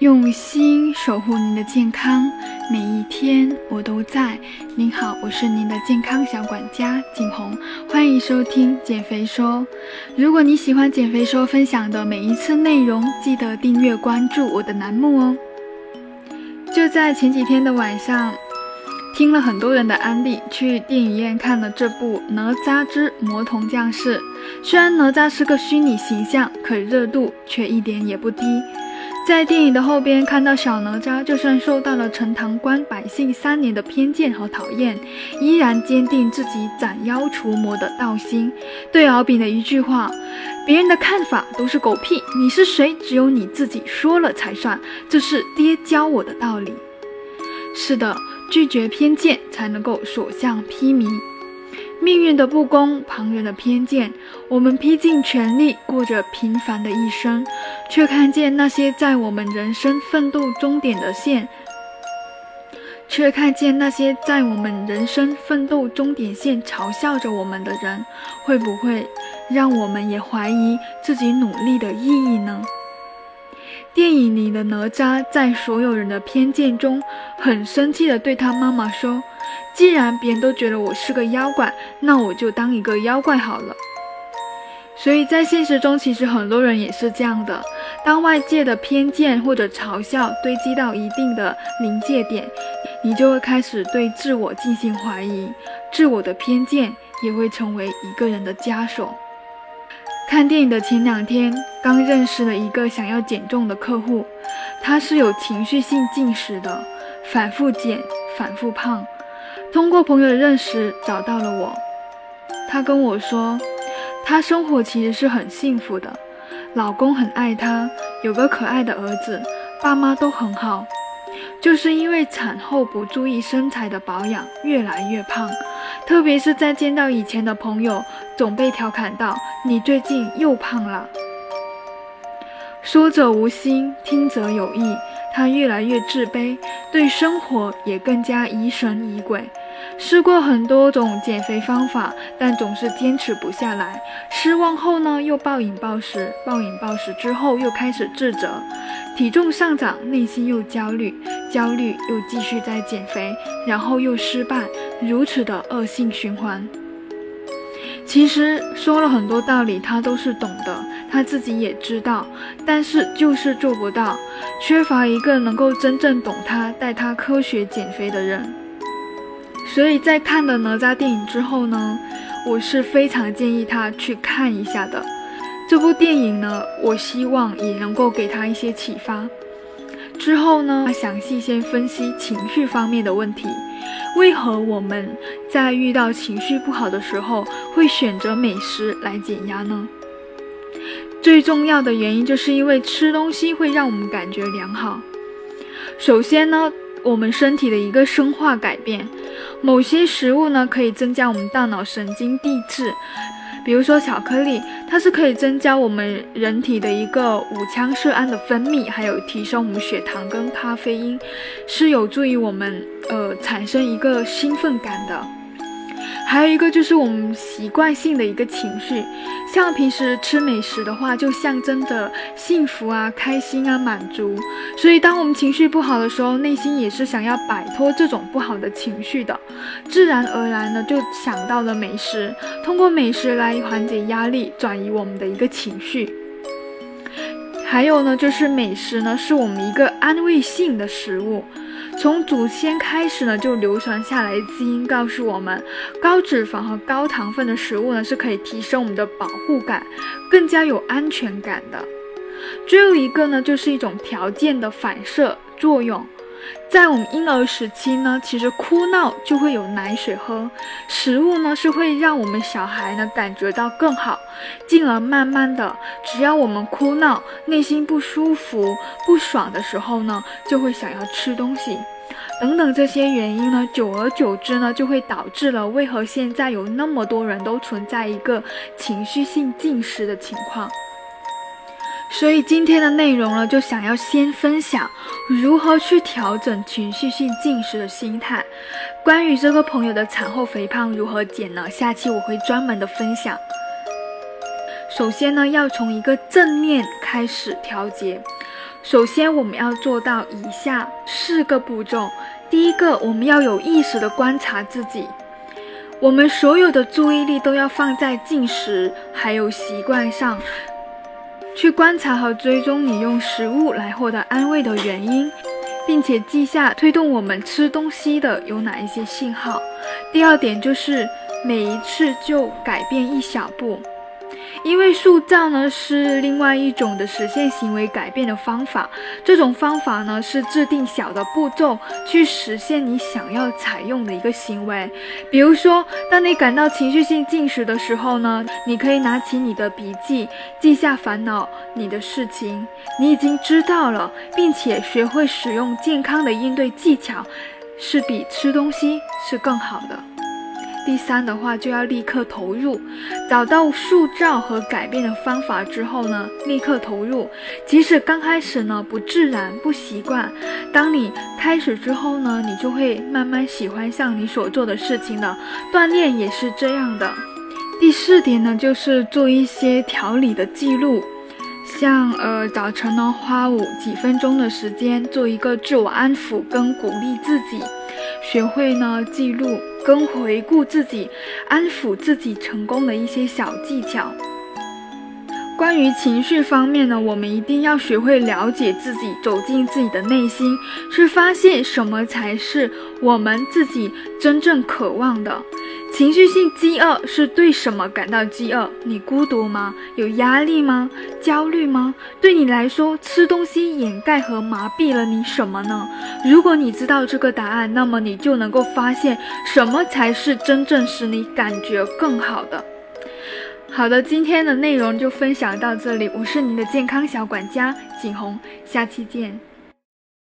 用心守护您的健康，每一天我都在。您好，我是您的健康小管家景红，欢迎收听减肥说。如果你喜欢减肥说分享的每一次内容，记得订阅关注我的栏目哦。就在前几天的晚上，听了很多人的安利，去电影院看了这部《哪吒之魔童降世》。虽然哪吒是个虚拟形象，可热度却一点也不低。在电影的后边看到小哪吒，就算受到了陈塘关百姓三年的偏见和讨厌，依然坚定自己斩妖除魔的道心。对敖丙的一句话：“别人的看法都是狗屁，你是谁？只有你自己说了才算。”这是爹教我的道理。是的，拒绝偏见，才能够所向披靡。命运的不公，旁人的偏见，我们拼尽全力过着平凡的一生，却看见那些在我们人生奋斗终点的线，却看见那些在我们人生奋斗终点线嘲笑着我们的人，会不会让我们也怀疑自己努力的意义呢？电影里的哪吒在所有人的偏见中，很生气地对他妈妈说。既然别人都觉得我是个妖怪，那我就当一个妖怪好了。所以在现实中，其实很多人也是这样的。当外界的偏见或者嘲笑堆积到一定的临界点，你就会开始对自我进行怀疑，自我的偏见也会成为一个人的枷锁。看电影的前两天，刚认识了一个想要减重的客户，他是有情绪性进食的，反复减，反复胖。通过朋友的认识找到了我，他跟我说，她生活其实是很幸福的，老公很爱她，有个可爱的儿子，爸妈都很好，就是因为产后不注意身材的保养，越来越胖，特别是在见到以前的朋友，总被调侃到你最近又胖了。说者无心，听者有意，她越来越自卑，对生活也更加疑神疑鬼。试过很多种减肥方法，但总是坚持不下来。失望后呢，又暴饮暴食，暴饮暴食之后又开始自责，体重上涨，内心又焦虑，焦虑又继续在减肥，然后又失败，如此的恶性循环。其实说了很多道理，他都是懂的，他自己也知道，但是就是做不到，缺乏一个能够真正懂他、带他科学减肥的人。所以在看了哪吒电影之后呢，我是非常建议他去看一下的。这部电影呢，我希望也能够给他一些启发。之后呢，详细先分析情绪方面的问题。为何我们在遇到情绪不好的时候会选择美食来减压呢？最重要的原因就是因为吃东西会让我们感觉良好。首先呢，我们身体的一个生化改变。某些食物呢，可以增加我们大脑神经递质，比如说巧克力，它是可以增加我们人体的一个五羟色胺的分泌，还有提升我们血糖跟咖啡因，是有助于我们呃产生一个兴奋感的。还有一个就是我们习惯性的一个情绪，像平时吃美食的话，就象征着幸福啊、开心啊、满足。所以，当我们情绪不好的时候，内心也是想要摆脱这种不好的情绪的，自然而然的就想到了美食，通过美食来缓解压力，转移我们的一个情绪。还有呢，就是美食呢，是我们一个安慰性的食物。从祖先开始呢，就流传下来基因告诉我们，高脂肪和高糖分的食物呢，是可以提升我们的保护感，更加有安全感的。最后一个呢，就是一种条件的反射作用。在我们婴儿时期呢，其实哭闹就会有奶水喝，食物呢是会让我们小孩呢感觉到更好，进而慢慢的，只要我们哭闹，内心不舒服、不爽的时候呢，就会想要吃东西，等等这些原因呢，久而久之呢，就会导致了为何现在有那么多人都存在一个情绪性进食的情况。所以今天的内容呢，就想要先分享如何去调整情绪性进食的心态。关于这个朋友的产后肥胖如何减呢？下期我会专门的分享。首先呢，要从一个正念开始调节。首先，我们要做到以下四个步骤。第一个，我们要有意识的观察自己，我们所有的注意力都要放在进食还有习惯上，去观察和追踪你用食物来获得安慰的原因，并且记下推动我们吃东西的有哪一些信号。第二点就是每一次就改变一小步。因为塑造呢是另外一种的实现行为改变的方法，这种方法呢是制定小的步骤去实现你想要采用的一个行为。比如说，当你感到情绪性进食的时候呢，你可以拿起你的笔记，记下烦恼你的事情，你已经知道了，并且学会使用健康的应对技巧，是比吃东西是更好的。第三的话就要立刻投入，找到塑造和改变的方法之后呢，立刻投入。即使刚开始呢不自然、不习惯，当你开始之后呢，你就会慢慢喜欢上你所做的事情的。锻炼也是这样的。第四点呢，就是做一些调理的记录，像呃早晨呢花五几分钟的时间做一个自我安抚跟鼓励自己，学会呢记录。跟回顾自己、安抚自己成功的一些小技巧。关于情绪方面呢，我们一定要学会了解自己，走进自己的内心，去发现什么才是我们自己真正渴望的。情绪性饥饿是对什么感到饥饿？你孤独吗？有压力吗？焦虑吗？对你来说，吃东西掩盖和麻痹了你什么呢？如果你知道这个答案，那么你就能够发现什么才是真正使你感觉更好的。好的，今天的内容就分享到这里，我是你的健康小管家景红，下期见。